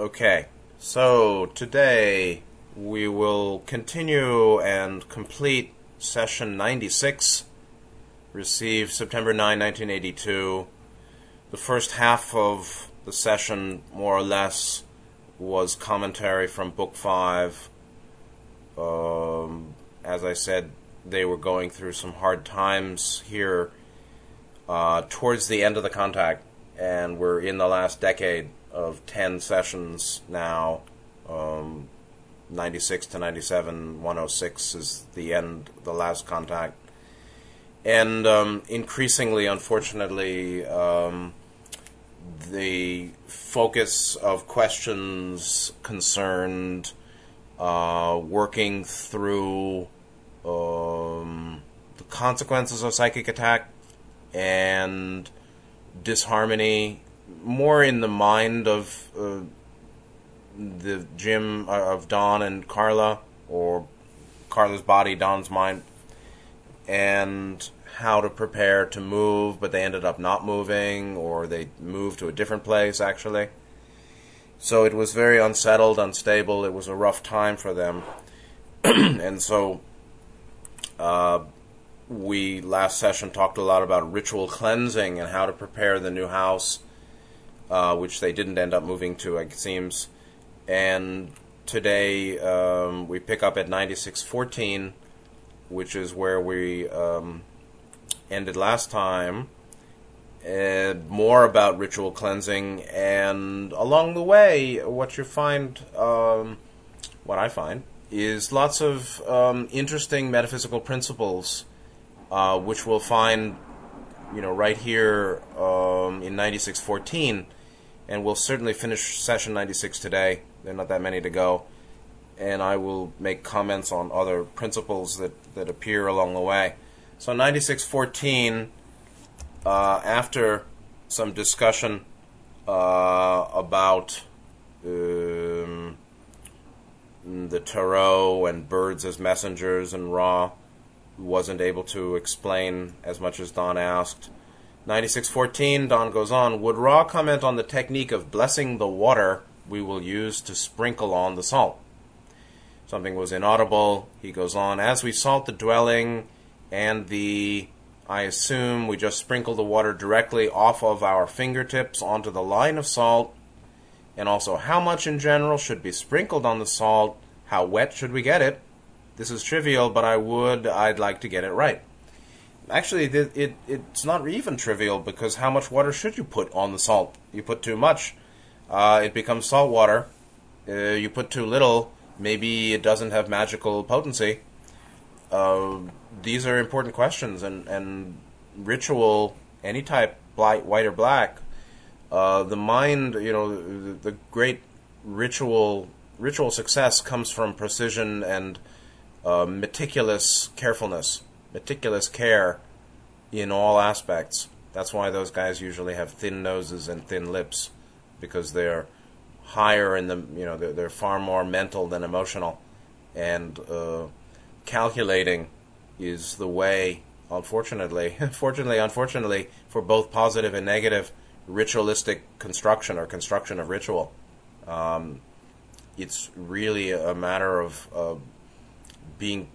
Okay, so today we will continue and complete session 96, received September 9, 1982. The first half of the session, more or less, was commentary from Book 5. Um, as I said, they were going through some hard times here uh, towards the end of the contact, and we're in the last decade of 10 sessions now. Um, 96 to 97, 106 is the end, the last contact. And um, increasingly, unfortunately, um, the focus of questions concerned uh, working through um, the consequences of psychic attack and disharmony more in the mind of uh, the Jim uh, of Don and Carla, or Carla's body, Don's mind, and how to prepare to move, but they ended up not moving, or they moved to a different place actually. So it was very unsettled, unstable. It was a rough time for them, and so uh, we last session talked a lot about ritual cleansing and how to prepare the new house uh, which they didn't end up moving to, it seems. And today um, we pick up at 9614, which is where we um, ended last time. And more about ritual cleansing, and along the way, what you find, um, what I find, is lots of um, interesting metaphysical principles, uh, which we'll find, you know, right here um, in 9614 and we'll certainly finish session 96 today. There are not that many to go. And I will make comments on other principles that, that appear along the way. So 9614, uh, after some discussion uh, about um, the tarot and birds as messengers and Ra, wasn't able to explain as much as Don asked. 9614, Don goes on, would Ra comment on the technique of blessing the water we will use to sprinkle on the salt? Something was inaudible. He goes on, as we salt the dwelling and the, I assume we just sprinkle the water directly off of our fingertips onto the line of salt, and also how much in general should be sprinkled on the salt, how wet should we get it? This is trivial, but I would, I'd like to get it right actually, it, it, it's not even trivial because how much water should you put on the salt? You put too much, uh, it becomes salt water. Uh, you put too little, maybe it doesn't have magical potency. Uh, these are important questions, and, and ritual, any type, black, white or black, uh, the mind, you know, the, the great ritual ritual success comes from precision and uh, meticulous carefulness meticulous care in all aspects. That's why those guys usually have thin noses and thin lips because they're higher in the you know they're, they're far more mental than emotional, and uh, calculating is the way. Unfortunately, fortunately, unfortunately, for both positive and negative ritualistic construction or construction of ritual, um, it's really a matter of uh, being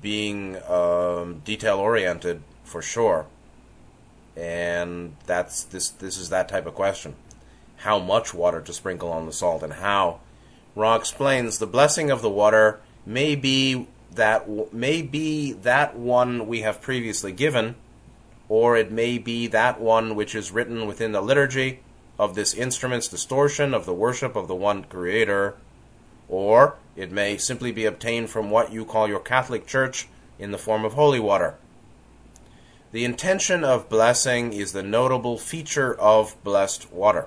being um, detail oriented for sure, and that's this. This is that type of question: how much water to sprinkle on the salt, and how. Ra explains the blessing of the water may be that may be that one we have previously given, or it may be that one which is written within the liturgy of this instrument's distortion of the worship of the one Creator, or it may simply be obtained from what you call your Catholic Church in the form of holy water. The intention of blessing is the notable feature of blessed water.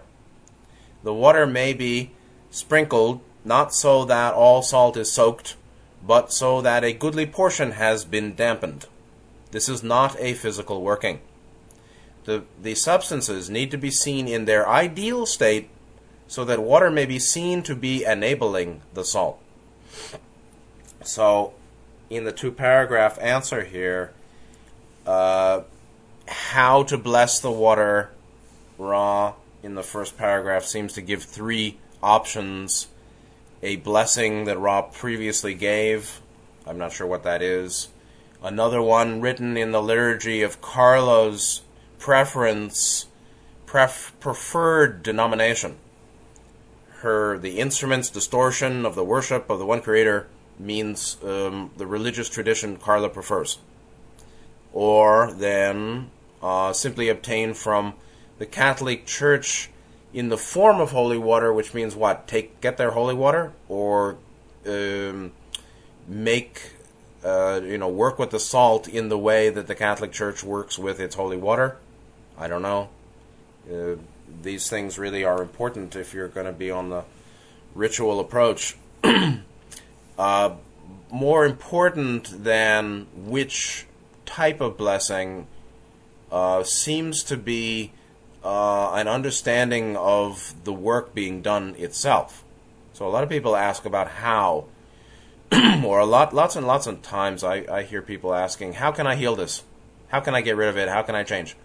The water may be sprinkled not so that all salt is soaked, but so that a goodly portion has been dampened. This is not a physical working. The, the substances need to be seen in their ideal state so that water may be seen to be enabling the salt. So, in the two paragraph answer here, uh, how to bless the water Ra in the first paragraph seems to give three options, a blessing that Ra previously gave. I'm not sure what that is. Another one written in the liturgy of Carla's preference, pref- preferred denomination. Her the instruments distortion of the worship of the one Creator means um, the religious tradition Carla prefers, or then uh, simply obtained from the Catholic Church in the form of holy water, which means what? Take get their holy water, or um, make uh, you know work with the salt in the way that the Catholic Church works with its holy water. I don't know. Uh, these things really are important if you're going to be on the ritual approach. uh, more important than which type of blessing uh, seems to be uh, an understanding of the work being done itself. So a lot of people ask about how, or a lot, lots and lots of times I, I hear people asking, "How can I heal this? How can I get rid of it? How can I change?"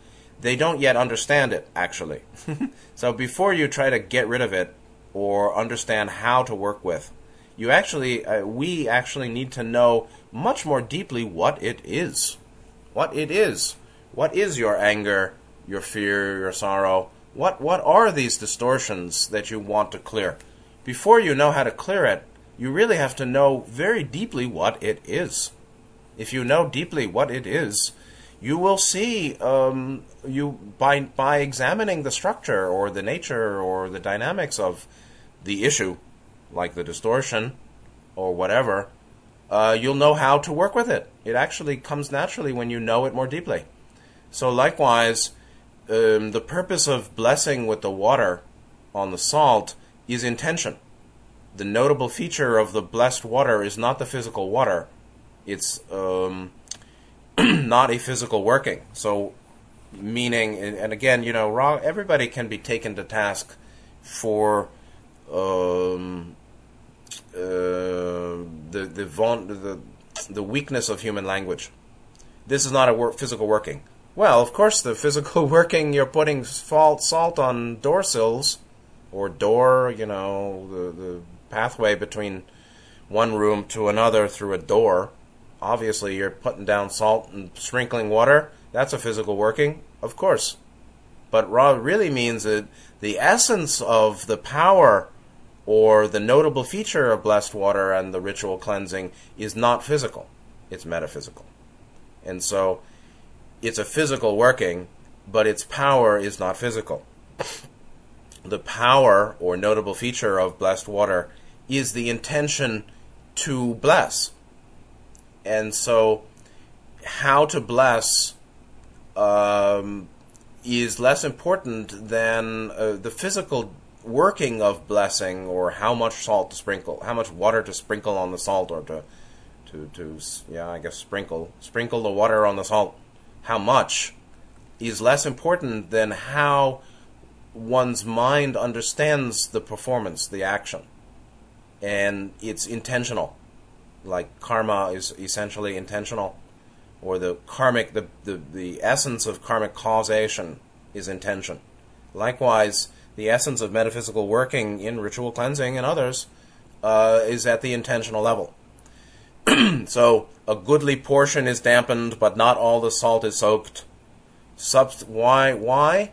They don't yet understand it actually. so before you try to get rid of it or understand how to work with, you actually, uh, we actually need to know much more deeply what it is. What it is. What is your anger? your fear, your sorrow. What what are these distortions that you want to clear? Before you know how to clear it, you really have to know very deeply what it is. If you know deeply what it is, you will see um, you by by examining the structure or the nature or the dynamics of the issue, like the distortion or whatever. Uh, you'll know how to work with it. It actually comes naturally when you know it more deeply. So likewise, um, the purpose of blessing with the water on the salt is intention. The notable feature of the blessed water is not the physical water; it's um, not a physical working. So, meaning, and again, you know, wrong. everybody can be taken to task for um, uh, the the, the the weakness of human language. This is not a work, physical working well, of course, the physical working, you're putting salt, salt on door sills or door, you know, the, the pathway between one room to another through a door. Obviously, you're putting down salt and sprinkling water. That's a physical working, of course. But Ra really means that the essence of the power or the notable feature of blessed water and the ritual cleansing is not physical, it's metaphysical. And so it's a physical working, but its power is not physical. The power or notable feature of blessed water is the intention to bless. And so, how to bless um, is less important than uh, the physical working of blessing or how much salt to sprinkle, how much water to sprinkle on the salt or to, to, to yeah, I guess sprinkle, sprinkle the water on the salt how much is less important than how one's mind understands the performance, the action. And it's intentional. Like karma is essentially intentional. Or the karmic, the, the, the essence of karmic causation is intention. Likewise, the essence of metaphysical working in ritual cleansing and others uh, is at the intentional level. so a goodly portion is dampened, but not all the salt is soaked. Subst- why? Why?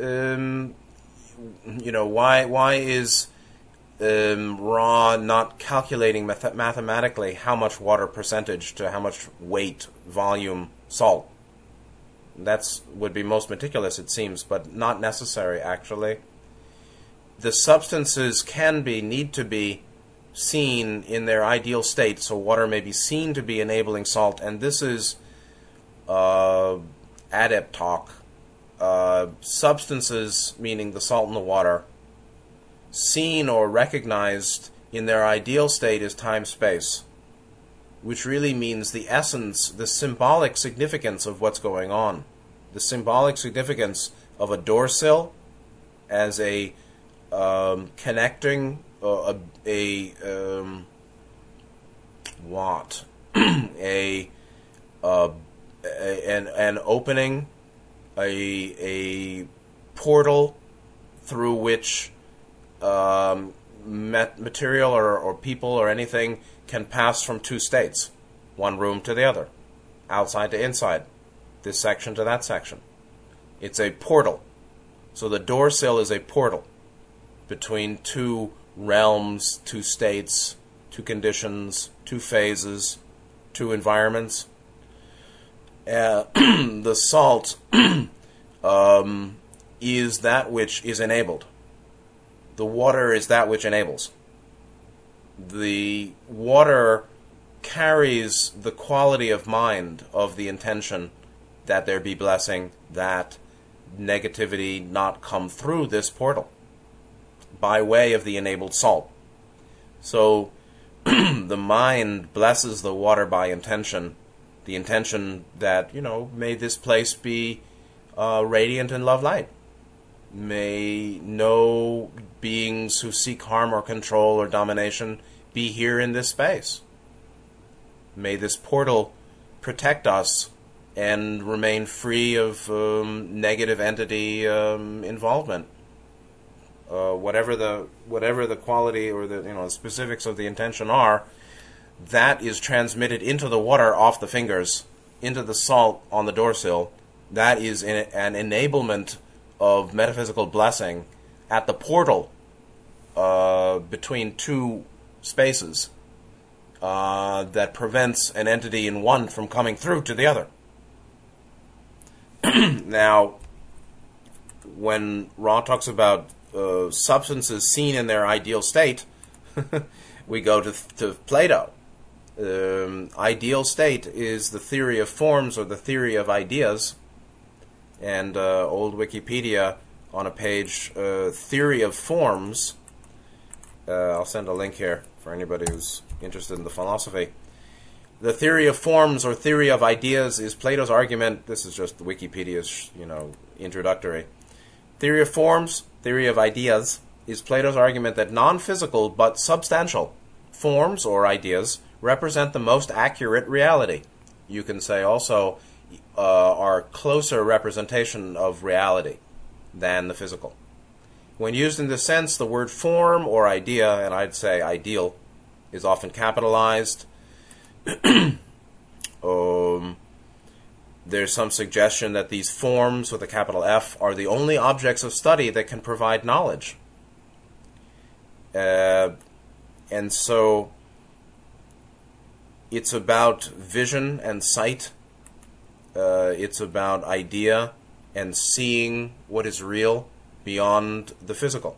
Um, you know why? Why is um, Ra not calculating math- mathematically how much water percentage to how much weight, volume, salt? That's would be most meticulous, it seems, but not necessary actually. The substances can be, need to be seen in their ideal state, so water may be seen to be enabling salt, and this is uh, adept talk. Uh, substances, meaning the salt in the water, seen or recognized in their ideal state is time space, which really means the essence, the symbolic significance of what's going on. The symbolic significance of a door sill as a um, connecting uh, a, a um, what a, uh, a an an opening, a a portal through which um, mat- material or, or people or anything can pass from two states, one room to the other, outside to inside, this section to that section. It's a portal. So the door sill is a portal between two realms, two states, two conditions, two phases, two environments. Uh, the salt um, is that which is enabled. The water is that which enables. The water carries the quality of mind of the intention that there be blessing, that negativity not come through this portal by way of the enabled salt. So the mind blesses the water by intention, the intention that, you know, may this place be uh, radiant in love light. May no beings who seek harm or control or domination be here in this space. May this portal protect us and remain free of um, negative entity um, involvement. Uh, whatever the whatever the quality or the you know specifics of the intention are, that is transmitted into the water off the fingers, into the salt on the door sill. That is an enablement of metaphysical blessing at the portal uh, between two spaces uh, that prevents an entity in one from coming through to the other. now, when Ra talks about uh, substances seen in their ideal state, we go to, to Plato. Um, ideal state is the theory of forms or the theory of ideas. And uh, old Wikipedia on a page, uh, theory of forms. Uh, I'll send a link here for anybody who's interested in the philosophy. The theory of forms or theory of ideas is Plato's argument. This is just Wikipedia's, you know, introductory. Theory of forms, theory of ideas is Plato's argument that non-physical but substantial forms or ideas represent the most accurate reality. You can say also uh, are closer representation of reality than the physical. When used in this sense, the word form or idea, and I'd say ideal, is often capitalized um, there's some suggestion that these forms with a capital F are the only objects of study that can provide knowledge. Uh, and so it's about vision and sight. Uh, it's about idea and seeing what is real beyond the physical.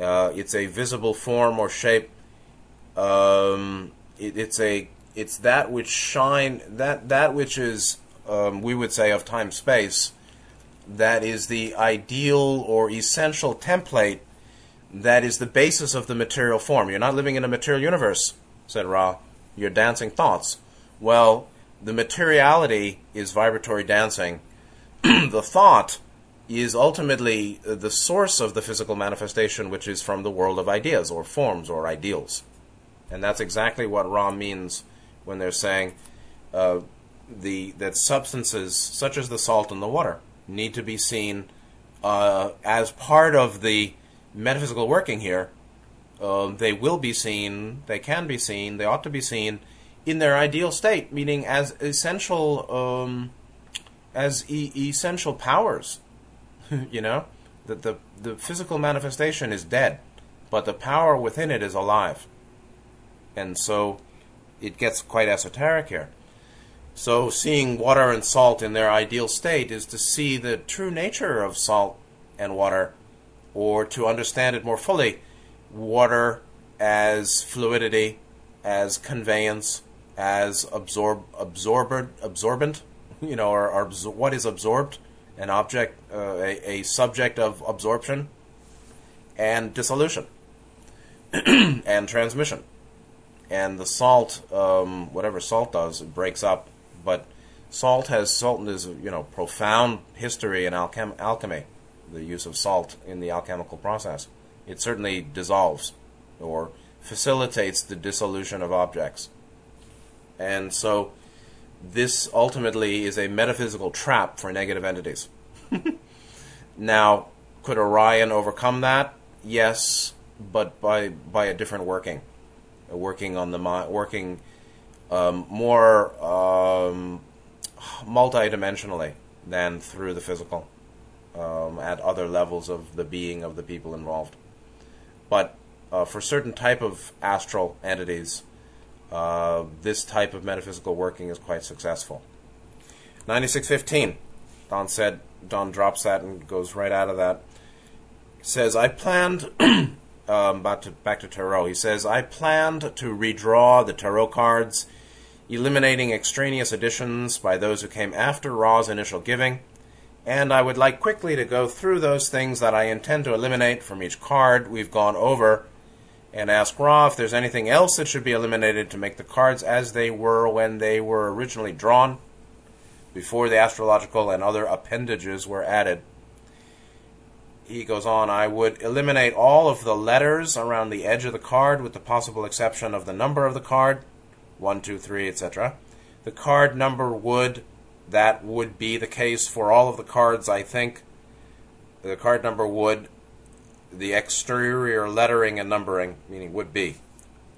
Uh, it's a visible form or shape um, it, it's a it's that which shine that that which is um, we would say of time space that is the ideal or essential template that is the basis of the material form. You're not living in a material universe, said Ra. You're dancing thoughts. Well, the materiality is vibratory dancing. the thought is ultimately the source of the physical manifestation, which is from the world of ideas or forms or ideals. And that's exactly what Ra means when they're saying uh, the that substances such as the salt and the water need to be seen uh, as part of the metaphysical working here. Uh, they will be seen, they can be seen, they ought to be seen in their ideal state, meaning as essential um, as e- essential powers. you know, that the the physical manifestation is dead, but the power within it is alive. And so it gets quite esoteric here. So seeing water and salt in their ideal state is to see the true nature of salt and water, or to understand it more fully, water as fluidity, as conveyance, as absorb absorbent absorbent, you know, or, or what is absorbed, an object, uh, a, a subject of absorption, and dissolution, and transmission and the salt, um, whatever salt does, it breaks up. But salt has salt is you know profound history in alchem- alchemy, the use of salt in the alchemical process. It certainly dissolves or facilitates the dissolution of objects, and so this ultimately is a metaphysical trap for negative entities. now, could Orion overcome that? yes, but by by a different working, working on the working um, more um, multidimensionally than through the physical um, at other levels of the being of the people involved. But uh, for certain type of astral entities, uh, this type of metaphysical working is quite successful. 9615. Don said, Don drops that and goes right out of that. Says, I planned, um, back, to, back to Tarot, he says, I planned to redraw the Tarot cards, eliminating extraneous additions by those who came after Ra's initial giving, and I would like quickly to go through those things that I intend to eliminate from each card we've gone over and ask Ra if there's anything else that should be eliminated to make the cards as they were when they were originally drawn, before the astrological and other appendages were added. He goes on, I would eliminate all of the letters around the edge of the card with the possible exception of the number of the card, 1, 2, 3, etc. The card number would, that would be the case for all of the cards, I think. The card number would the exterior lettering and numbering, meaning would be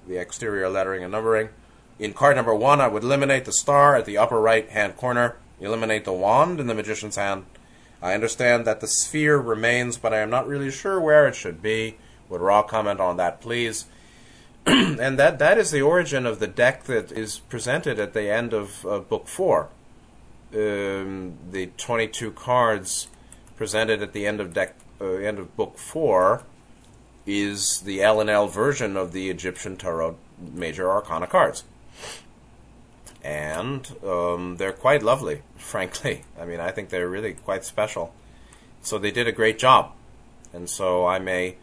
the exterior lettering and numbering. In card number one, I would eliminate the star at the upper right hand corner, eliminate the wand in the magician's hand. I understand that the sphere remains, but I am not really sure where it should be. Would Ra comment on that, please? and that that is the origin of the deck that is presented at the end of book four. Um, the 22 cards presented at the end of deck uh, end of book four is the L and L version of the Egyptian Tarot Major Arcana cards, and um, they're quite lovely. Frankly, I mean, I think they're really quite special. So they did a great job, and so I may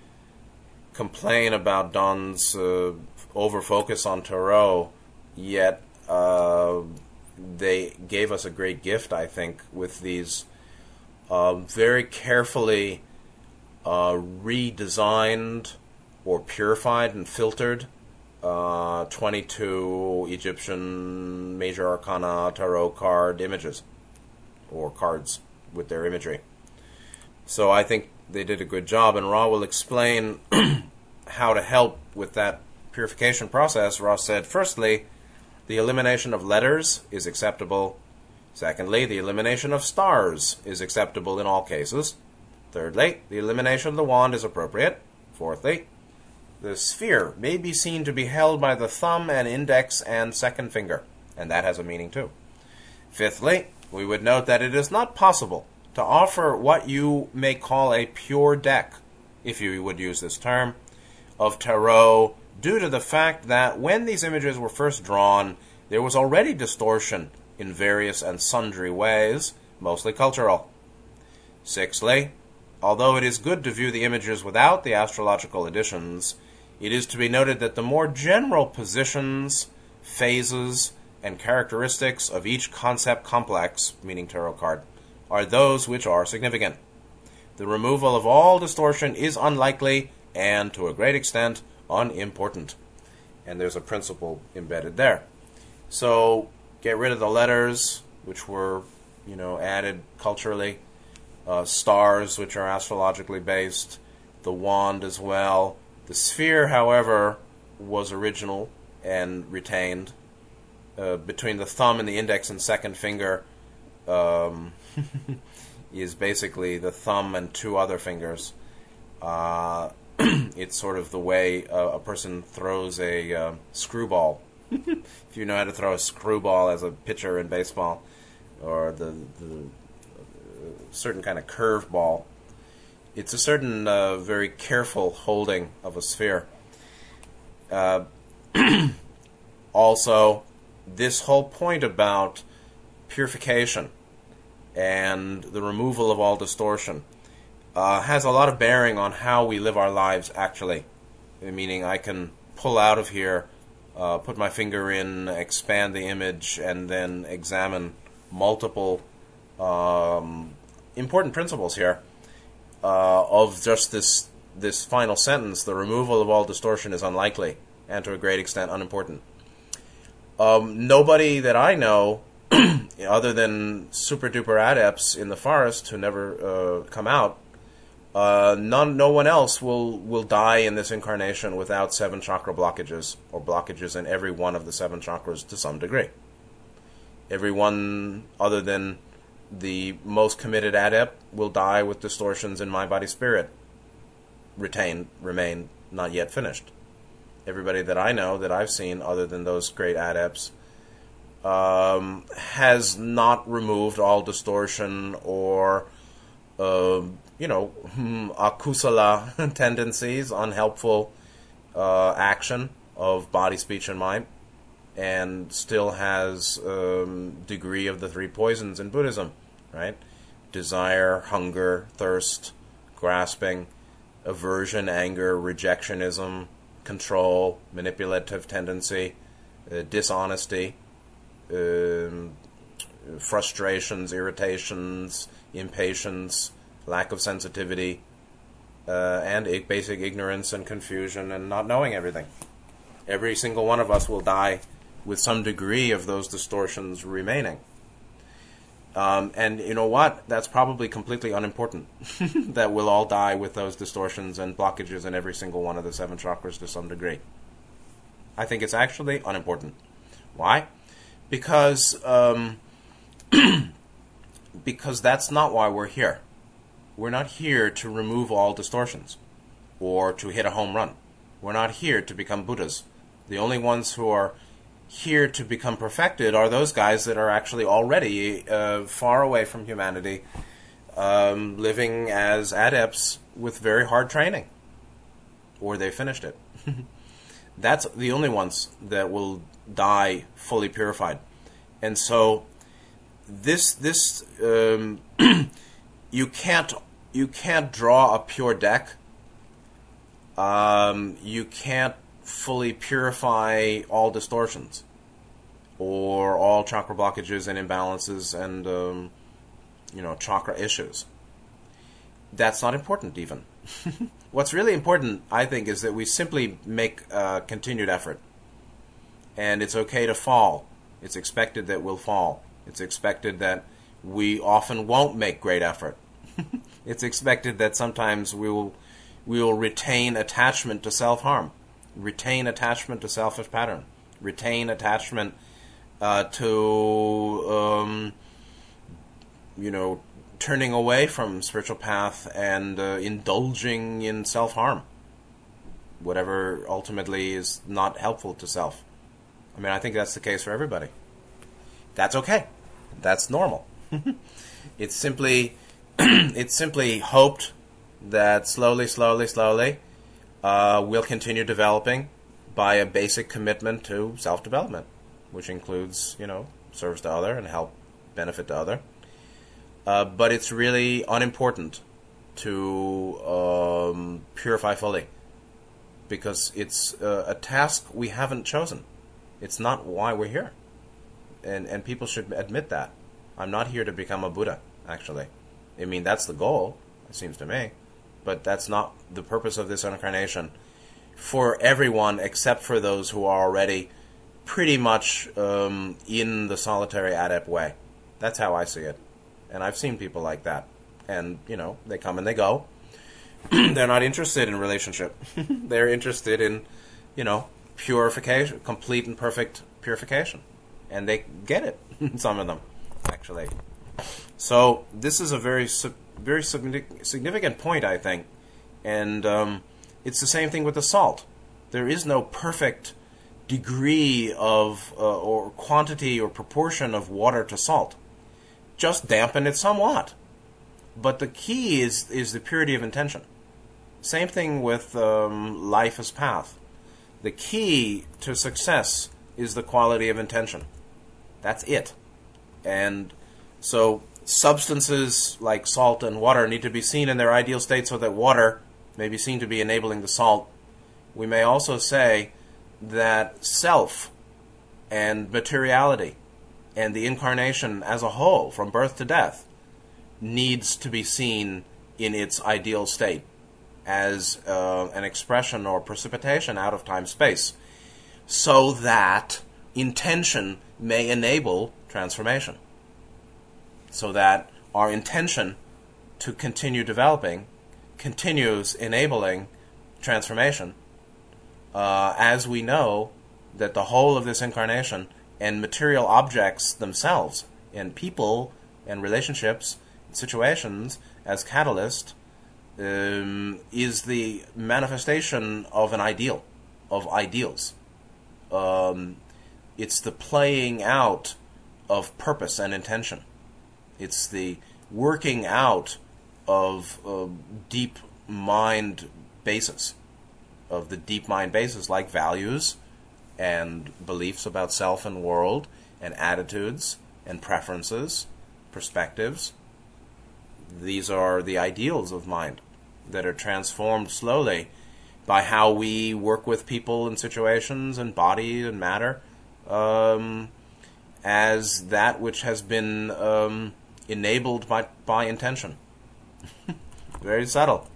complain about Don's uh, over focus on Tarot, yet uh, they gave us a great gift, I think, with these uh, very carefully uh, redesigned or purified and filtered uh, 22 Egyptian major arcana tarot card images or cards with their imagery. So I think they did a good job, and Ra will explain how to help with that purification process. Ra said, firstly, the elimination of letters is acceptable. Secondly, the elimination of stars is acceptable in all cases. Thirdly, the elimination of the wand is appropriate. Fourthly, the sphere may be seen to be held by the thumb and index and second finger, and that has a meaning too. Fifthly, we would note that it is not possible to offer what you may call a pure deck, if you would use this term, of tarot due to the fact that when these images were first drawn, there was already distortion in various and sundry ways, mostly cultural. Sixthly, although it is good to view the images without the astrological additions, it is to be noted that the more general positions, phases, and characteristics of each concept complex, meaning tarot card, are those which are significant. The removal of all distortion is unlikely and, to a great extent, unimportant. And there's a principle embedded there. So, get rid of the letters, which were, you know, added culturally uh, stars, which are astrologically based, the wand as well. The sphere, however, was original and retained. Uh, between the thumb and the index and second finger um, is basically the thumb and two other fingers. Uh, it's sort of the way a, a person throws a uh, screwball. if you know how to throw a screwball as a pitcher in baseball, or the, the certain kind of curve ball. It's a certain uh, very careful holding of a sphere. Uh, also, this whole point about purification and the removal of all distortion uh, has a lot of bearing on how we live our lives actually. Meaning, I can pull out of here, uh, put my finger in, expand the image, and then examine multiple um, important principles here uh, of just this this final sentence: the removal of all distortion is unlikely and to a great extent unimportant. Um, nobody that I know, other than super duper adepts in the forest who never uh, come out, Uh, none, no one else will, will die in this incarnation without seven chakra blockages or blockages in every one of the seven chakras to some degree. Everyone other than the most committed adept will die with distortions in mind, body, spirit. Retain, remain, not yet finished. Everybody that I know, that I've seen, other than those great adepts, um, has not removed all distortion or, uh, you know, akusala tendencies, unhelpful uh, action of body, speech, and mind and still has um, degree of the three poisons in Buddhism, right? Desire, hunger, thirst, grasping, aversion, anger, rejectionism, control, manipulative tendency, uh, dishonesty, um, frustrations, irritations, impatience, lack of sensitivity, uh, and basic ignorance and confusion and not knowing everything. Every single one of us will die with some degree of those distortions remaining. Um, and you know what? That's probably completely unimportant. that we'll all die with those distortions and blockages in every single one of the seven chakras to some degree. I think it's actually unimportant. Why? Because um, because that's not why we're here. We're not here to remove all distortions or to hit a home run. We're not here to become Buddhas. The only ones who are here to become perfected are those guys that are actually already uh, far away from humanity, um, living as adepts with very hard training, or they finished it. That's the only ones that will die fully purified, and so this this um, you can't you can't draw a pure deck. Um, you can't fully purify all distortions or all chakra blockages and imbalances and um, you know chakra issues. That's not important even. What's really important, I think, is that we simply make continued effort. And it's okay to fall. It's expected that we'll fall. It's expected that we often won't make great effort. it's expected that sometimes we will we will retain attachment to self harm retain attachment to selfish pattern, retain attachment uh, to um, you know turning away from spiritual path and uh, indulging in self harm, whatever ultimately is not helpful to self. I mean, I think that's the case for everybody. That's okay. That's normal. it's simply it's simply hoped that slowly, slowly, slowly uh, we'll continue developing by a basic commitment to self development, which includes, you know, service to other and help benefit to other. Uh, but it's really unimportant to um, purify fully because it's uh, a task we haven't chosen. It's not why we're here. And, and people should admit that. I'm not here to become a Buddha, actually. I mean, that's the goal, it seems to me but that's not the purpose of this incarnation for everyone except for those who are already pretty much um, in the solitary adept way. That's how I see it. And I've seen people like that. And, you know, they come and they go. They're not interested in relationship. They're interested in, you know, purification, complete and perfect purification. And they get it, some of them, actually. So, this is a very very significant point, I think. And um, it's the same thing with the salt. There is no perfect degree of uh, or quantity or proportion of water to salt. Just dampen it somewhat. But the key is is the purity of intention. Same thing with um, life as path. The key to success is the quality of intention. That's it. And so substances like salt and water need to be seen in their ideal state so that water may be seen to be enabling the salt. We may also say that self and materiality and the incarnation as a whole, from birth to death, needs to be seen in its ideal state as uh, an expression or precipitation out of time space, so that intention may enable transformation so that our intention to continue developing continues enabling transformation, uh, as we know that the whole of this incarnation and material objects themselves and people and relationships and situations as catalyst um, is the manifestation of an ideal, of ideals. Um, it's the playing out of purpose and intention. It's the working out of uh, deep mind basis, of the deep mind basis, like values and beliefs about self and world, and attitudes and preferences, perspectives. These are the ideals of mind that are transformed slowly by how we work with people and situations and body and matter um, as that which has been um, enabled by, by intention. Very subtle.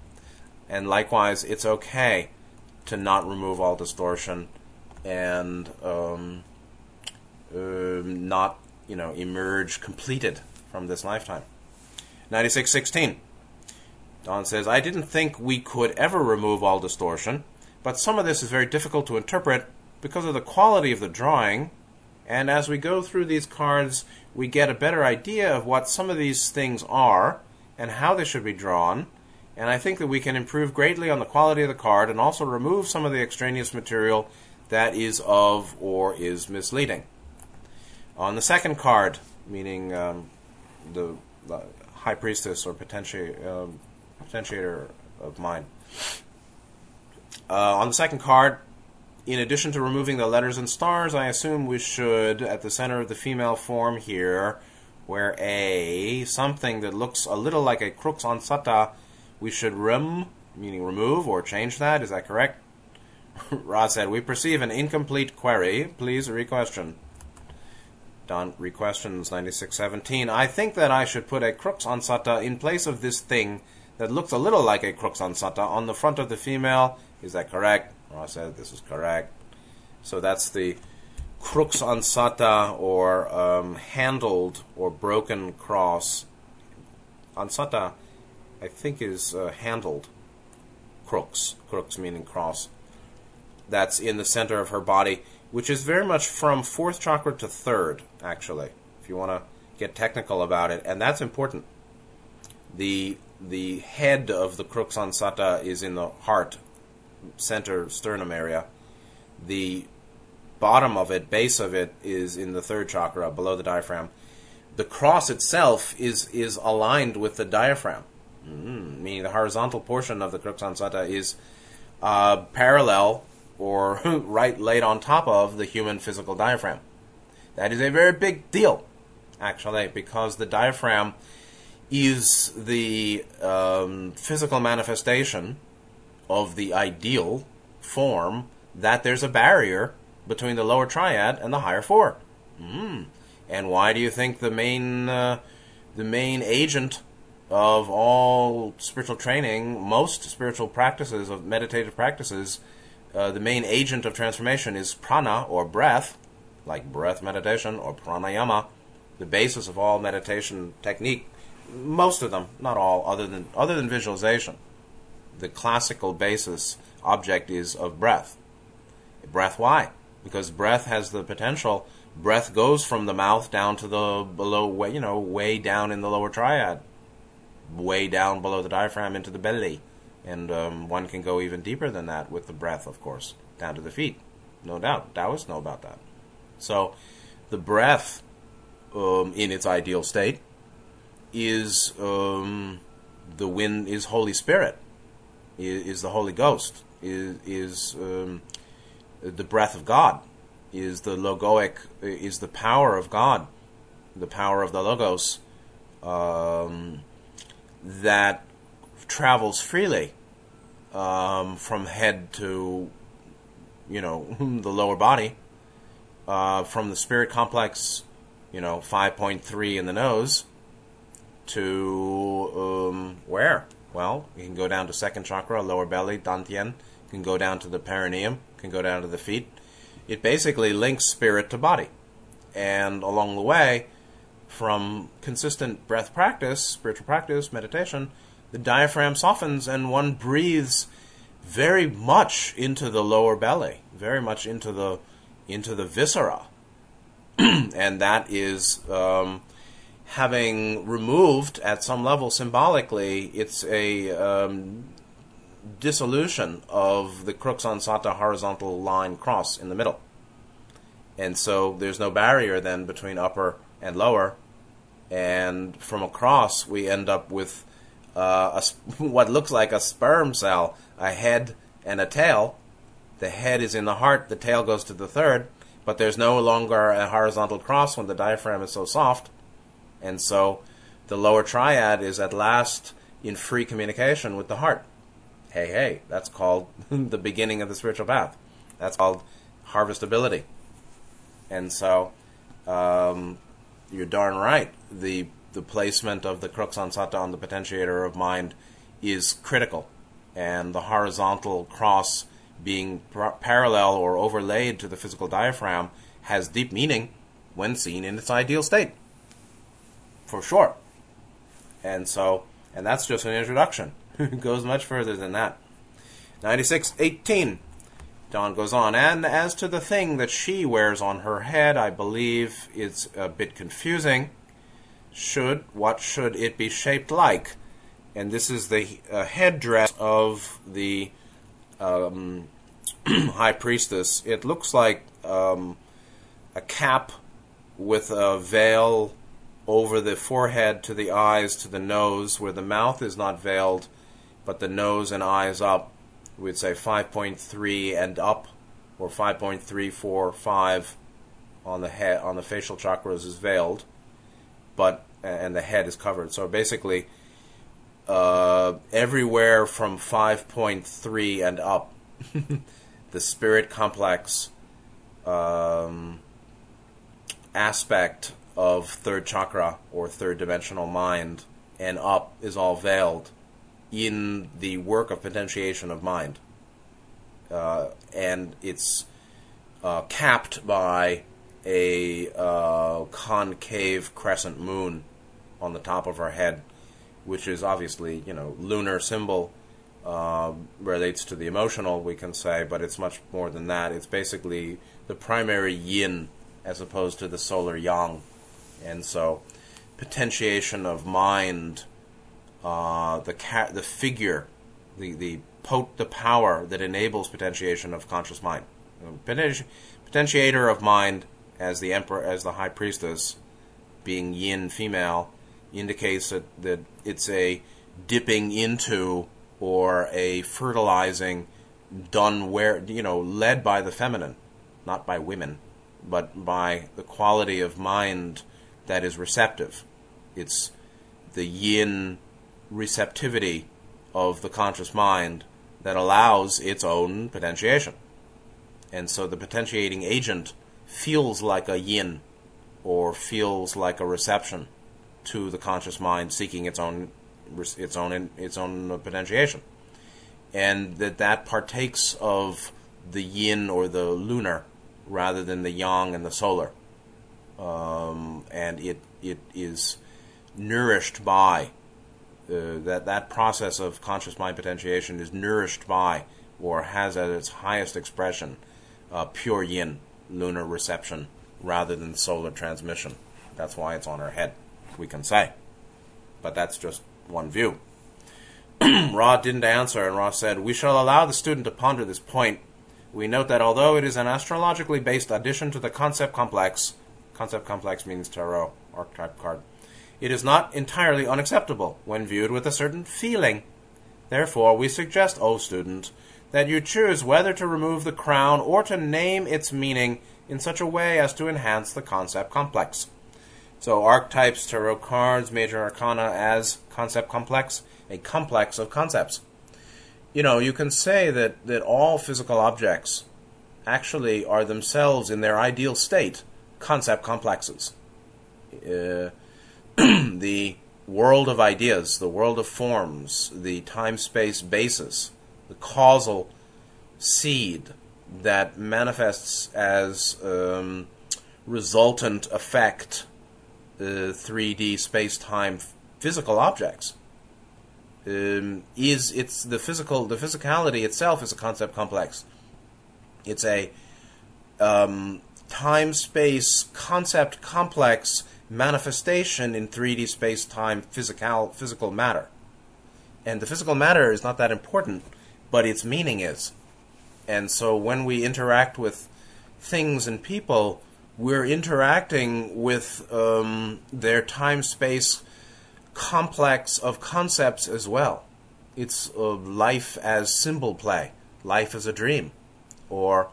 And likewise, it's okay to not remove all distortion and um, uh, not, you know, emerge completed from this lifetime. 9616. Don says, I didn't think we could ever remove all distortion, but some of this is very difficult to interpret because of the quality of the drawing. And as we go through these cards, we get a better idea of what some of these things are and how they should be drawn. And I think that we can improve greatly on the quality of the card and also remove some of the extraneous material that is of or is misleading. On the second card, meaning um, the, the, high priestess or potenti- um, potentiator of mine, Uh, on the second card, in addition to removing the letters and stars, I assume we should, at the center of the female form here, where a something that looks a little like a crux ansata, we should rem, meaning remove or change that. Is that correct? Ra said, We perceive an incomplete query. Please requestion. Don requestions 9617. I think that I should put a crux ansata in place of this thing that looks a little like a crux ansata on the front of the female. Is that correct? Ra said this is correct. So that's the crux ansata or um, handled or broken cross. Ansata, I think, is uh, handled crux. Crux meaning cross. That's in the center of her body, which is very much from fourth chakra to third, actually, if you want to get technical about it. And that's important. The the head of the crux ansata is in the heart, center sternum area. The bottom of it, base of it, is in the third chakra, below the diaphragm. The cross itself is is aligned with the diaphragm, mm, meaning the horizontal portion of the crux ansata is uh, parallel or right laid on top of the human physical diaphragm. That is a very big deal, actually, because the diaphragm is the um, physical manifestation of the ideal form that there's a barrier between the lower triad and the higher four. Mm. And why do you think the main uh, the main agent of all spiritual training, most spiritual practices of meditative practices, uh, the main agent of transformation is prana or breath, like breath meditation or pranayama, the basis of all meditation technique most of them, not all, other than other than visualization. The classical basis object is of breath. Breath why? Because breath has the potential. Breath goes from the mouth down to the below, way, you know, way down in the lower triad, way down below the diaphragm into the belly, and um, one can go even deeper than that with the breath, of course, down to the feet. No doubt, Taoists know about that. So, the breath, um, in its ideal state, is um, the wind is Holy Spirit, is, is the Holy Ghost, is is um, the breath of God, is the logoic, is the power of God, the power of the logos um, that travels freely um, from head to you know the lower body, uh, from the spirit complex, you know, five point three in the nose to um, where? Well, you can go down to second chakra, lower belly, dantian. You can go down to the perineum. You can go down to the feet. It basically links spirit to body. And along the way, from consistent breath practice, spiritual practice, meditation, the diaphragm softens and one breathes very much into the lower belly, very much into the into the viscera, and that is um, having removed at some level symbolically. It's a um, dissolution of the crux ansata horizontal line cross in the middle, and so there's no barrier then between upper and lower, and from across we end up with uh, a, what looks like a sperm cell, a head and a tail. The head is in the heart, the tail goes to the third, but there's no longer a horizontal cross when the diaphragm is so soft. And so the lower triad is at last in free communication with the heart. Hey, hey, that's called the beginning of the spiritual path. That's called harvestability. And so um, you're darn right. The the placement of the crux ansata on the potentiator of mind is critical, and the horizontal cross being par- parallel or overlaid to the physical diaphragm has deep meaning when seen in its ideal state, for sure. And so, and that's just an introduction. it goes much further than that. 9618. Don goes on, and as to the thing that she wears on her head, I believe it's a bit confusing should what should it be shaped like? And this is the uh, headdress of the um, high priestess. It looks like um, a cap with a veil over the forehead to the eyes to the nose, where the mouth is not veiled, but the nose and eyes up. We'd say 5.3 and up, or 5.345 on the head on the facial chakras is veiled, but and the head is covered. So basically, uh, everywhere from 5.3 and up, the spirit complex um, aspect of third chakra or third dimensional mind and up is all veiled in the work of potentiation of mind. Uh, and it's uh, capped by a uh, concave crescent moon on the top of her head, which is obviously, you know, lunar symbol uh, relates to the emotional, we can say, but it's much more than that. It's basically the primary yin as opposed to the solar yang. And so, potentiation of mind, uh, the ca- the figure, the the pot- the power that enables potentiation of conscious mind, Potenti- potentiator of mind as the emperor, as the high priestess, being yin female, indicates that, that it's a dipping into or a fertilizing done where you know led by the feminine not by women but by the quality of mind that is receptive. It's the yin receptivity of the conscious mind that allows its own potentiation. And so the potentiating agent feels like a yin or feels like a reception to the conscious mind seeking its own its own its own potentiation, and that that partakes of the yin or the lunar rather than the yang and the solar, um, and it it is nourished by uh, that that process of conscious mind potentiation is nourished by or has at its highest expression uh, pure yin lunar reception rather than solar transmission. That's why it's on her head we can say. But that's just one view. Ra didn't answer, and Ra said, We shall allow the student to ponder this point. We note that although it is an astrologically based addition to the concept complex, concept complex means tarot archetype card, it is not entirely unacceptable when viewed with a certain feeling. Therefore, we suggest, O student, that you choose whether to remove the crown or to name its meaning in such a way as to enhance the concept complex. So archetypes, tarot cards, major arcana as concept complex, a complex of concepts. You know, you can say that, that all physical objects actually are themselves in their ideal state concept complexes. Uh, the world of ideas, the world of forms, the time space basis, the causal seed that manifests as um, resultant effect 3D space time physical objects um, is it's the physical the physicality itself is a concept complex. It's a um, time space concept complex manifestation in 3D space time physical physical matter. And the physical matter is not that important, but its meaning is. And so when we interact with things and people, we're interacting with um, their time space complex of concepts as well. It's uh, life as symbol play, life as a dream, or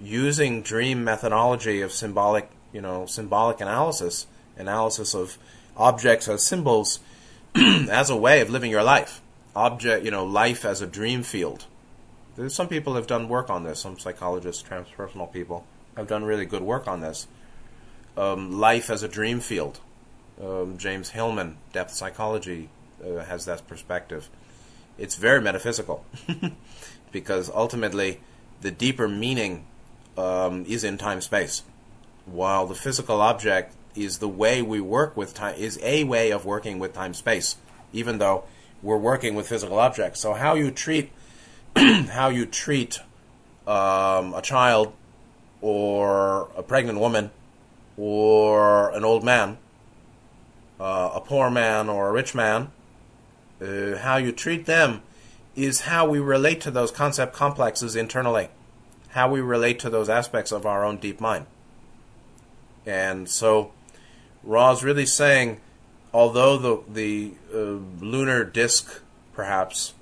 using dream methodology of symbolic, you know, symbolic analysis, analysis of objects as symbols as a way of living your life. Object, you know, life as a dream field. There's some people have done work on this. Some psychologists, transpersonal people have done really good work on this. Um, life as a dream field. Um, James Hillman, depth psychology, uh, has that perspective. It's very metaphysical because ultimately the deeper meaning um, is in time space, while the physical object is the way we work with time is a way of working with time space, even though we're working with physical objects. So how you treat how you treat um, a child or a pregnant woman or an old man, uh, a poor man or a rich man, uh, how you treat them is how we relate to those concept complexes internally, how we relate to those aspects of our own deep mind. And so Ra's really saying, although the the uh, lunar disk perhaps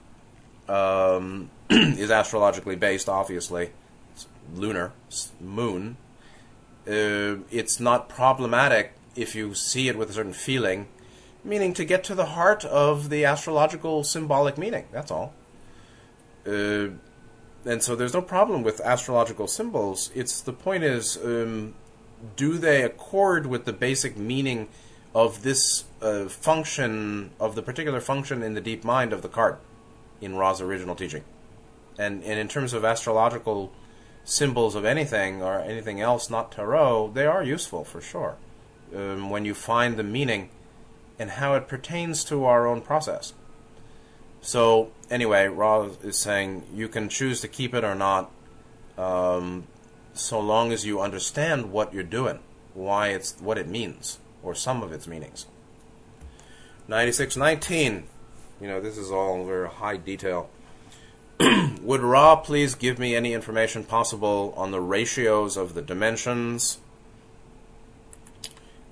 um, is astrologically based, obviously, it's lunar moon. Uh, it's not problematic if you see it with a certain feeling, meaning to get to the heart of the astrological symbolic meaning. That's all. Uh, and so there's no problem with astrological symbols. It's the point is, um, do they accord with the basic meaning of this uh, function of the particular function in the deep mind of the card in Ra's original teaching? And and in terms of astrological symbols of anything or anything else not tarot, they are useful for sure. Um, when you find the meaning and how it pertains to our own process. So anyway, Ra is saying you can choose to keep it or not, um, so long as you understand what you're doing, why it's what it means, or some of its meanings. 9619. You know, this is all very high detail. Would Ra please give me any information possible on the ratios of the dimensions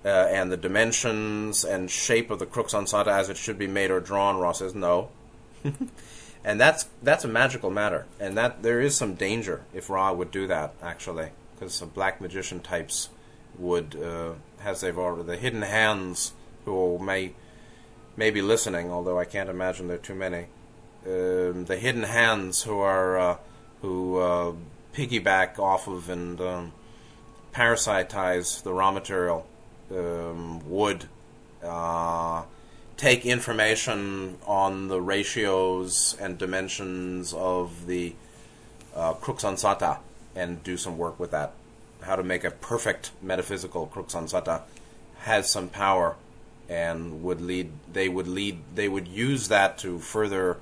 uh, and the dimensions and shape of the crux ansata as it should be made or drawn? Ra says no. and that's that's a magical matter, and that there is some danger if Ra would do that actually, because some black magician types would, uh, as they've already the hidden hands who may may be listening, although I can't imagine there are too many. Um, the hidden hands who are uh, who uh, piggyback off of and um, parasitize the Ra material um, would uh, take information on the ratios and dimensions of the uh, crux ansata and do some work with that. How to make a perfect metaphysical crux ansata has some power and would lead. They would lead. They would use that to further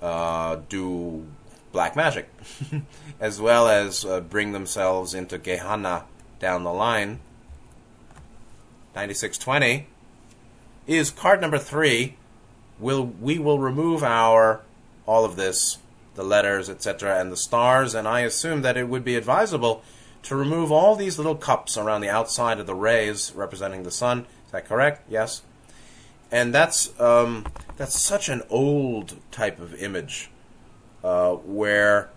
uh, do black magic, as well as uh, bring themselves into Gehenna down the line. 9620 is card number three. Will we will remove our all of this, the letters, etc., and the stars, and I assume that it would be advisable to remove all these little cups around the outside of the rays representing the sun. Is that correct? Yes and that's um, that's such an old type of image uh, where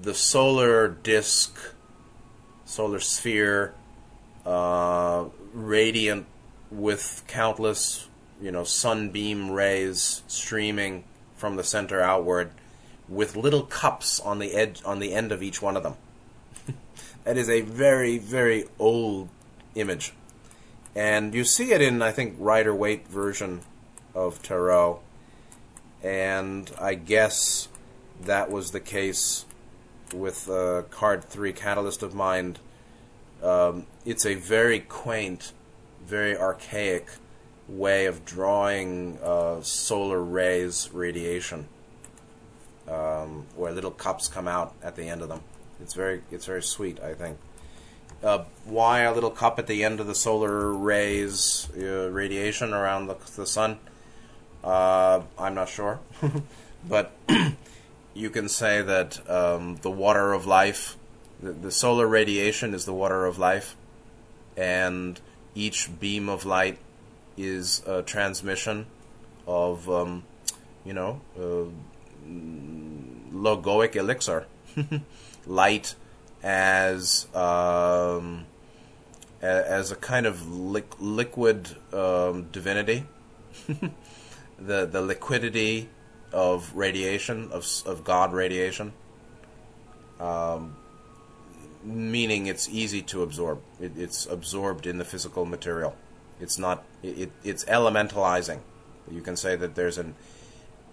the solar disk, solar sphere, uh, radiant with countless you know sunbeam rays streaming from the center outward, with little cups on the edge on the end of each one of them. that is a very very old image. And you see it in, I think, Rider Waite version of Tarot. And I guess that was the case with uh, card three, Catalyst of Mind. Um, it's a very quaint, very archaic way of drawing uh, solar rays radiation, um, where little cups come out at the end of them. It's very it's very sweet, I think. Uh, why a little cup at the end of the solar rays uh, radiation around the, the sun? Uh, I'm not sure, but you can say that um, the water of life, the, the solar radiation is the water of life, and each beam of light is a transmission of, um, you know, uh, logoic elixir. light as um, as a kind of li- liquid um, divinity, the the liquidity of radiation of of God radiation, um, meaning it's easy to absorb. It, it's absorbed in the physical material. It's not. It, it's elementalizing. You can say that there's an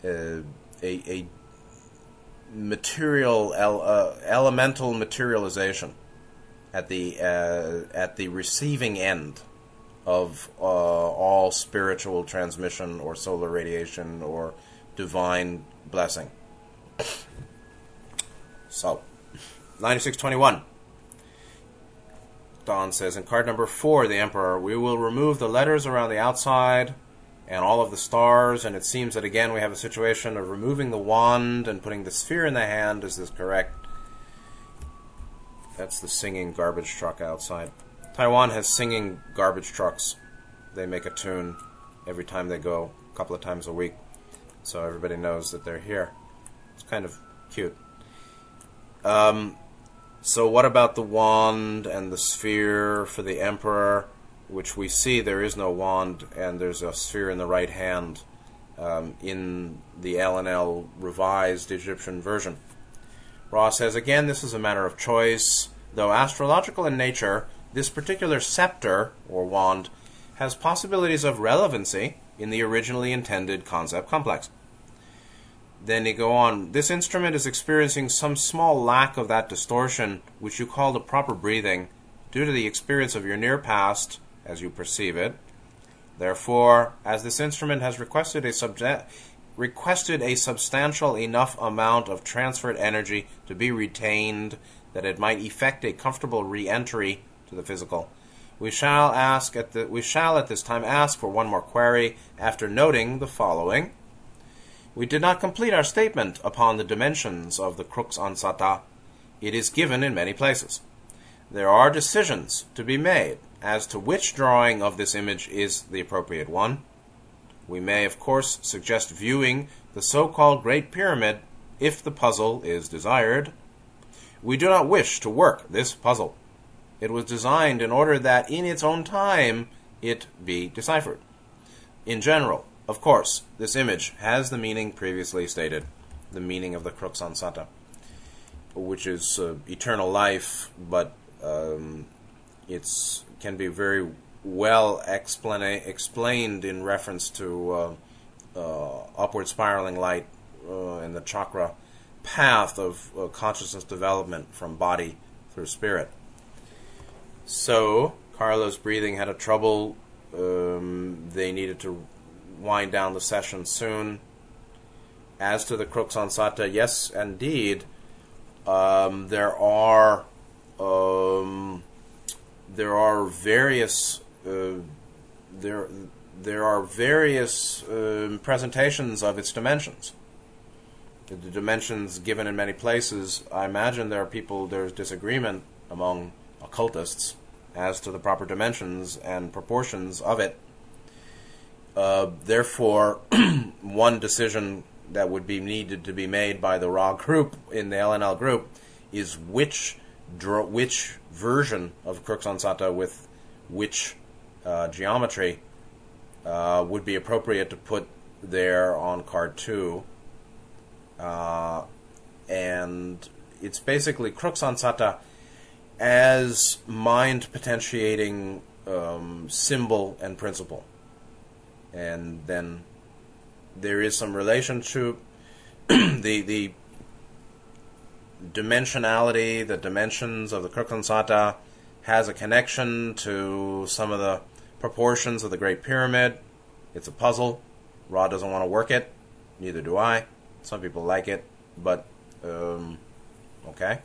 uh, a, a material uh, elemental materialization at the uh, at the receiving end of uh, all spiritual transmission or solar radiation or divine blessing. So, 9621. Don says in card number four, the Emperor, we will remove the letters around the outside and all of the stars, and it seems that again we have a situation of removing the wand and putting the sphere in the hand. Is this correct? That's the singing garbage truck outside. Taiwan has singing garbage trucks. They make a tune every time they go, a couple of times a week, so everybody knows that they're here. It's kind of cute. Um, so, what about the wand and the sphere for the emperor? which we see there is no wand and there's a sphere in the right hand um, in the L/L revised Egyptian version. Ra says again, this is a matter of choice. Though astrological in nature, this particular scepter or wand has possibilities of relevancy in the originally intended concept complex. Then you go on. This instrument is experiencing some small lack of that distortion which you call the proper breathing due to the experience of your near past as you perceive it. Therefore, as this instrument has requested a subje- requested a substantial enough amount of transferred energy to be retained that it might effect a comfortable re-entry to the physical. We shall ask at the we shall at this time ask for one more query after noting the following. We did not complete our statement upon the dimensions of the crux ansata. It is given in many places. There are decisions to be made as to which drawing of this image is the appropriate one. We may, of course, suggest viewing the so called Great Pyramid if the puzzle is desired. We do not wish to work this puzzle. It was designed in order that in its own time it be deciphered. In general, of course, this image has the meaning previously stated, the meaning of the crux ansata, which is uh, eternal life, but um, can be very well explain- explained in reference to uh, uh, upward spiraling light uh, and the chakra path of uh, consciousness development from body through spirit. So, Carla's breathing had a trouble. Um, they needed to wind down the session soon. As to the crux ansata, yes, indeed, um, there are um, there are various uh, there there are various uh, presentations of its dimensions. The dimensions given in many places. I imagine there are people. There's disagreement among occultists as to the proper dimensions and proportions of it. Uh, therefore, one decision that would be needed to be made by the Ra group in the L/L group is which which version of Crux Ansata with which uh, geometry uh, would be appropriate to put there on card two. Uh, and it's basically Crux Ansata as mind potentiating um, symbol and principle. And then there is some relationship. the the dimensionality, the dimensions of the Crux Ansata has a connection to some of the proportions of the Great Pyramid, It's a puzzle. Ra doesn't want to work it. Neither do I. Some people like it, but um, okay.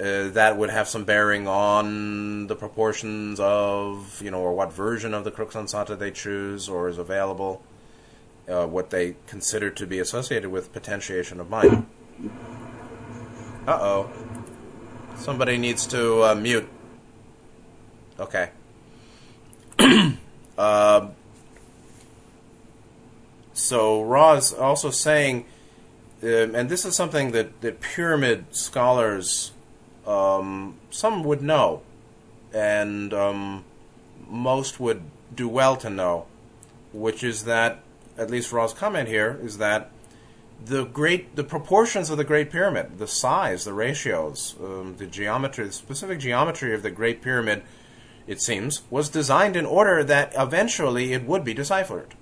Uh, that would have some bearing on the proportions of, you know, or what version of the Crux Ansata they choose or is available, uh, what they consider to be associated with potentiation of mind. Uh oh. Somebody needs to uh, mute. Okay. uh, so Ra is also saying, um, and this is something that, that pyramid scholars, um, some would know, and um, most would do well to know, which is that, at least Ra's comment here, is that the great, the proportions of the Great Pyramid, the size, the ratios, um, the geometry, the specific geometry of the Great Pyramid, it seems, was designed in order that eventually it would be deciphered.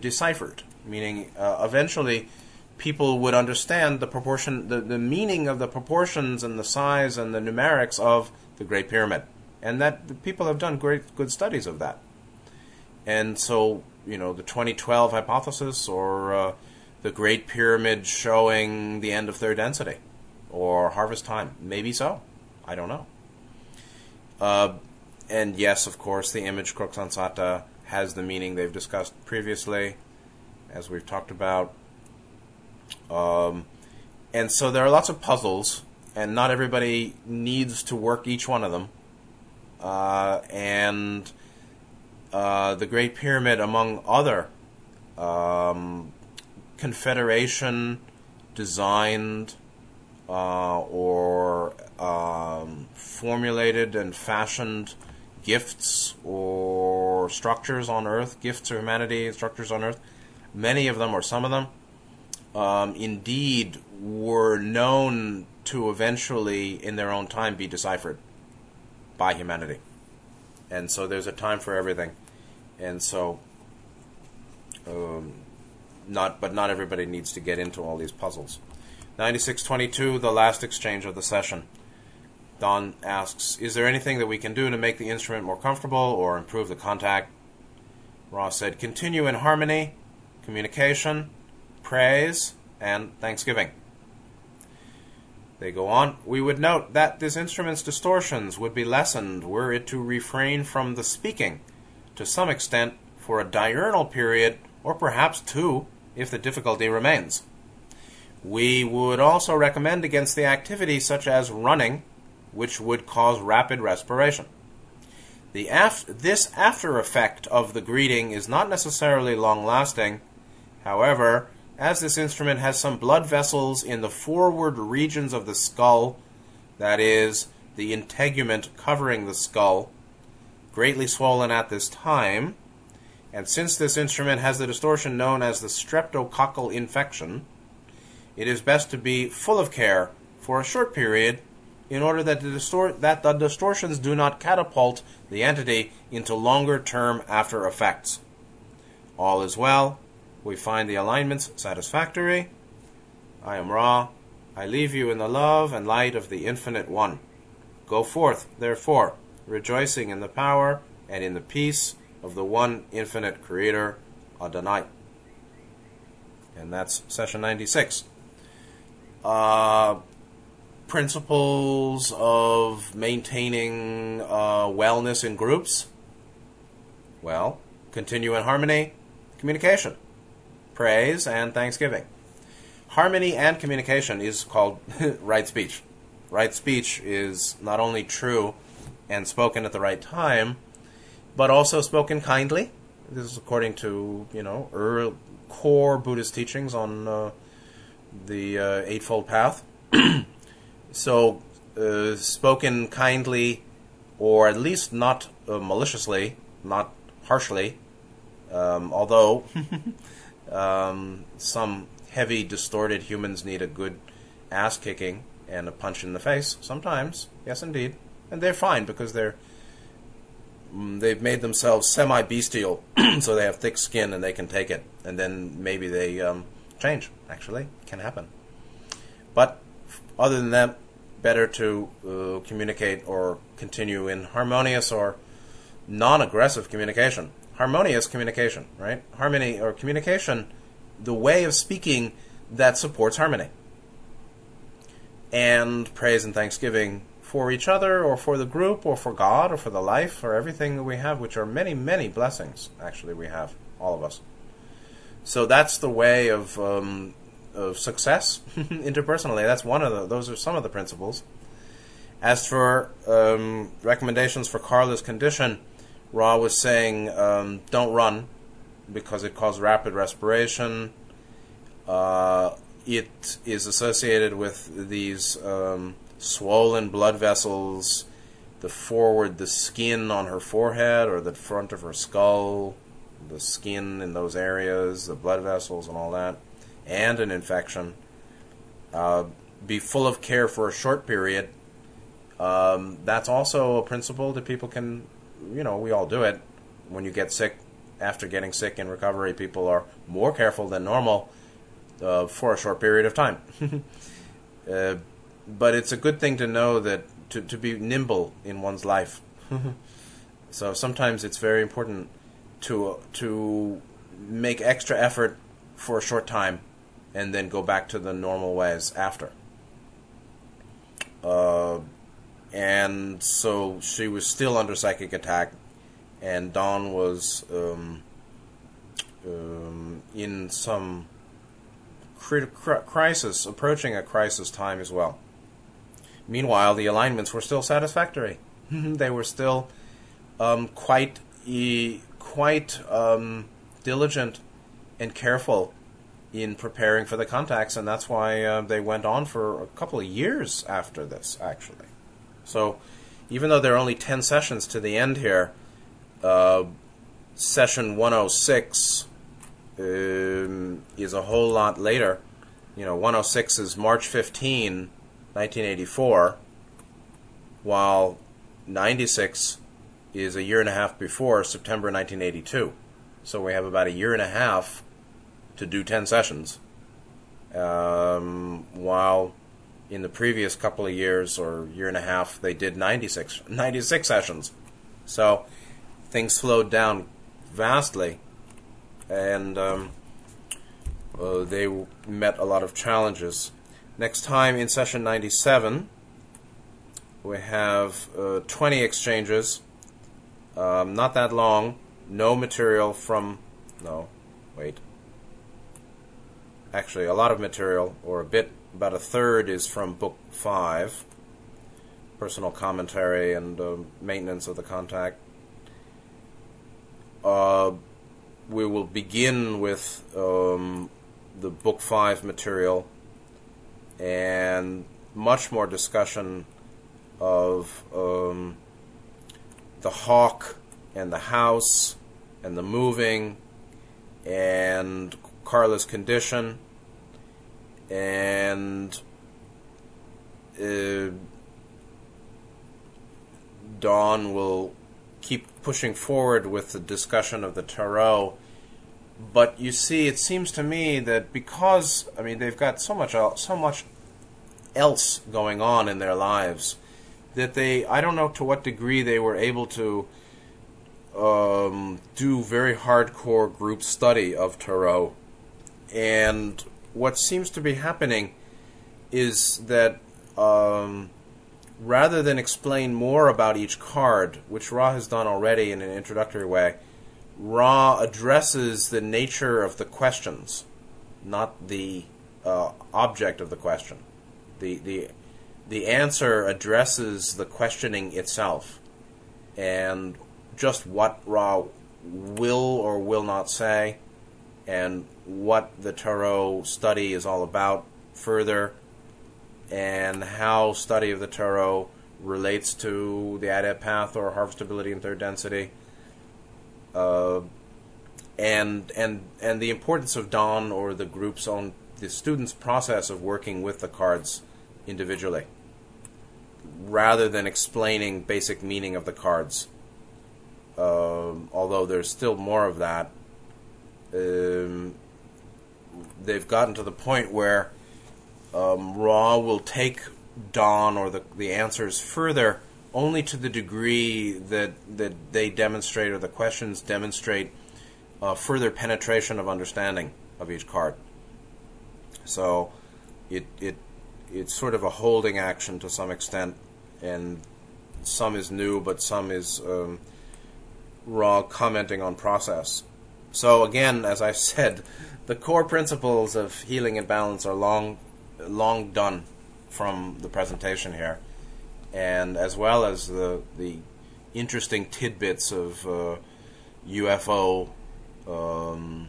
Deciphered, meaning uh, eventually people would understand the proportion, the, the meaning of the proportions and the size and the numerics of the Great Pyramid, and that people have done great good studies of that. And so, you know, the 2012 hypothesis or uh, the Great Pyramid showing the end of third density or harvest time, maybe so. I don't know. Uh, and yes, of course, the image Crux Ansata has the meaning they've discussed previously, as we've talked about. Um, and so there are lots of puzzles, and not everybody needs to work each one of them. Uh, and uh, the Great Pyramid, among other um, Confederation designed uh, or um, formulated and fashioned gifts or structures on Earth, gifts of humanity, structures on Earth, many of them or some of them, um, indeed were known to eventually, in their own time, be deciphered by humanity. And so there's a time for everything. And so, um, not, but not everybody needs to get into all these puzzles. 9622, the last exchange of the session. Don asks, Is there anything that we can do to make the instrument more comfortable or improve the contact? Ra said, Continue in harmony, communication, praise, and thanksgiving. They go on, We would note that this instrument's distortions would be lessened were it to refrain from the speaking, to some extent, for a diurnal period, or perhaps two, if the difficulty remains. We would also recommend against the activity such as running which would cause rapid respiration. The af- this after effect of the greeting is not necessarily long lasting. However, as this instrument has some blood vessels in the forward regions of the skull, that is, the integument covering the skull, greatly swollen at this time, and since this instrument has the distortion known as the streptococcal infection, it is best to be full of care for a short period in order that the, distor- that the distortions do not catapult the entity into longer term after effects. All is well. We find the alignments satisfactory. I am Ra. I leave you in the love and light of the Infinite One. Go forth, therefore, rejoicing in the power and in the peace of the one infinite Creator, Adonai. And that's session 96. Uh, principles of maintaining uh, wellness in groups? Well, continue in harmony, communication, praise, and thanksgiving. Harmony and communication is called right speech. Right speech is not only true and spoken at the right time, but also spoken kindly. This is according to you know early, core Buddhist teachings on uh, the uh, Eightfold Path. So, uh, spoken kindly, or at least not uh, maliciously, not harshly, um, although um, some heavy, distorted humans need a good ass kicking and a punch in the face sometimes. Yes, indeed. And they're fine because they're mm, they've made themselves semi bestial, so they have thick skin and they can take it. And then maybe they um, change. Actually, can happen. But other than that, better to uh, communicate or continue in harmonious or non aggressive communication. Harmonious communication, right? Harmony or communication, the way of speaking that supports harmony. And praise and thanksgiving for each other or for the group or for God or for the life or everything that we have, which are many, many blessings, actually, we have, all of us. So that's the way of, um, of success interpersonally. That's one of the, those are some of the principles. As for um, recommendations for Carla's condition, Ra was saying um, don't run because it causes rapid respiration. Uh, it is associated with these um, swollen blood vessels, the forward, the skin on her forehead or the front of her skull, the skin in those areas, the blood vessels, and all that, and an infection. Uh, be full of care for a short period um, that's also a principle that people can, you know, we all do it. When you get sick, after getting sick in recovery, people are more careful than normal uh, for a short period of time. uh, but it's a good thing to know that to, to be nimble in one's life. so sometimes it's very important to to make extra effort for a short time and then go back to the normal ways after. Uh, and so she was still under psychic attack, and Don was um, um, in some crisis, approaching a crisis time as well. Meanwhile, the alignments were still satisfactory. they were still um, quite e- quite um, diligent and careful in preparing for the contacts, and that's why uh, they went on for a couple of years after this, actually. So even though there are only 10 sessions to the end here, uh, session 106 um, is a whole lot later. You know, 106 is March 15, 1984, while 96 is a year and a half before September 1982. So we have about a year and a half to do 10 sessions. Um, while in the previous couple of years or year and a half, they did 96, 96 sessions. So things slowed down vastly, and um, uh, they met a lot of challenges. Next time in session 97, we have uh, 20 exchanges, um, not that long, no material from, no, wait. Actually, a lot of material, or a bit about a third is from Book 5, personal commentary and uh, maintenance of the contact. Uh, we will begin with um, the Book 5 material and much more discussion of um, the hawk and the house and the moving and Carla's condition and uh, Don will keep pushing forward with the discussion of the tarot. But you see, it seems to me that because I mean they've got so much so much else going on in their lives that they I don't know to what degree they were able to um, do very hardcore group study of tarot and what seems to be happening is that um, rather than explain more about each card, which Ra has done already in an introductory way, Ra addresses the nature of the questions, not the uh, object of the question. The, the, the answer addresses the questioning itself and just what Ra will or will not say and what the tarot study is all about further and how study of the tarot relates to the adept path or harvestability and third density. Uh, and and and the importance of Don or the group's own the student's process of working with the cards individually rather than explaining basic meaning of the cards. Um, although there's still more of that, um, they've gotten to the point where um, Ra will take Don or the, the answers further only to the degree that that they demonstrate or the questions demonstrate uh, further penetration of understanding of each card. So it it it's sort of a holding action to some extent, and some is new, but some is um, Ra commenting on process. So again, as I said, the core principles of healing and balance are long long done from the presentation here, and as well as the the interesting tidbits of uh, UFO um,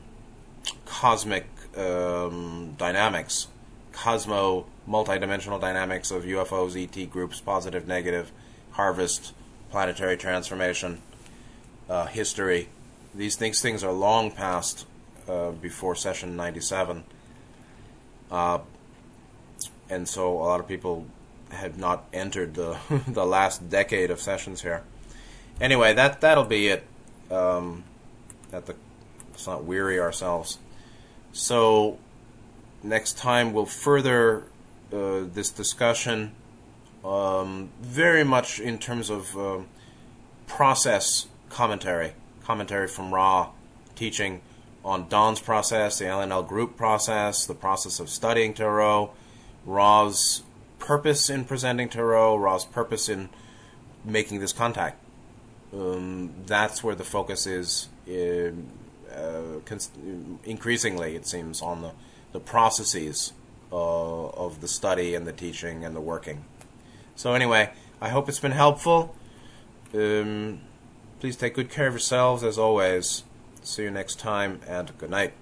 cosmic um, dynamics, cosmo multidimensional dynamics of UFOs, ET groups, positive, negative, harvest, planetary transformation, uh, history. These things things are long past uh, before session 97. Uh, and so a lot of people have not entered the the last decade of sessions here. Anyway, that that'll be it. Um, at the let's not weary ourselves. So next time we'll further uh, this discussion um, very much in terms of uh, process commentary, commentary from Ra teaching on Don's process, the L/L group process, the process of studying Tarot, Ra's purpose in presenting Tarot, Ra's purpose in making this contact. Um, that's where the focus is in, uh, cons- increasingly, it seems, on the, the processes uh, of the study and the teaching and the working. So, anyway, I hope it's been helpful. Um, please take good care of yourselves as always. See you next time, and good night.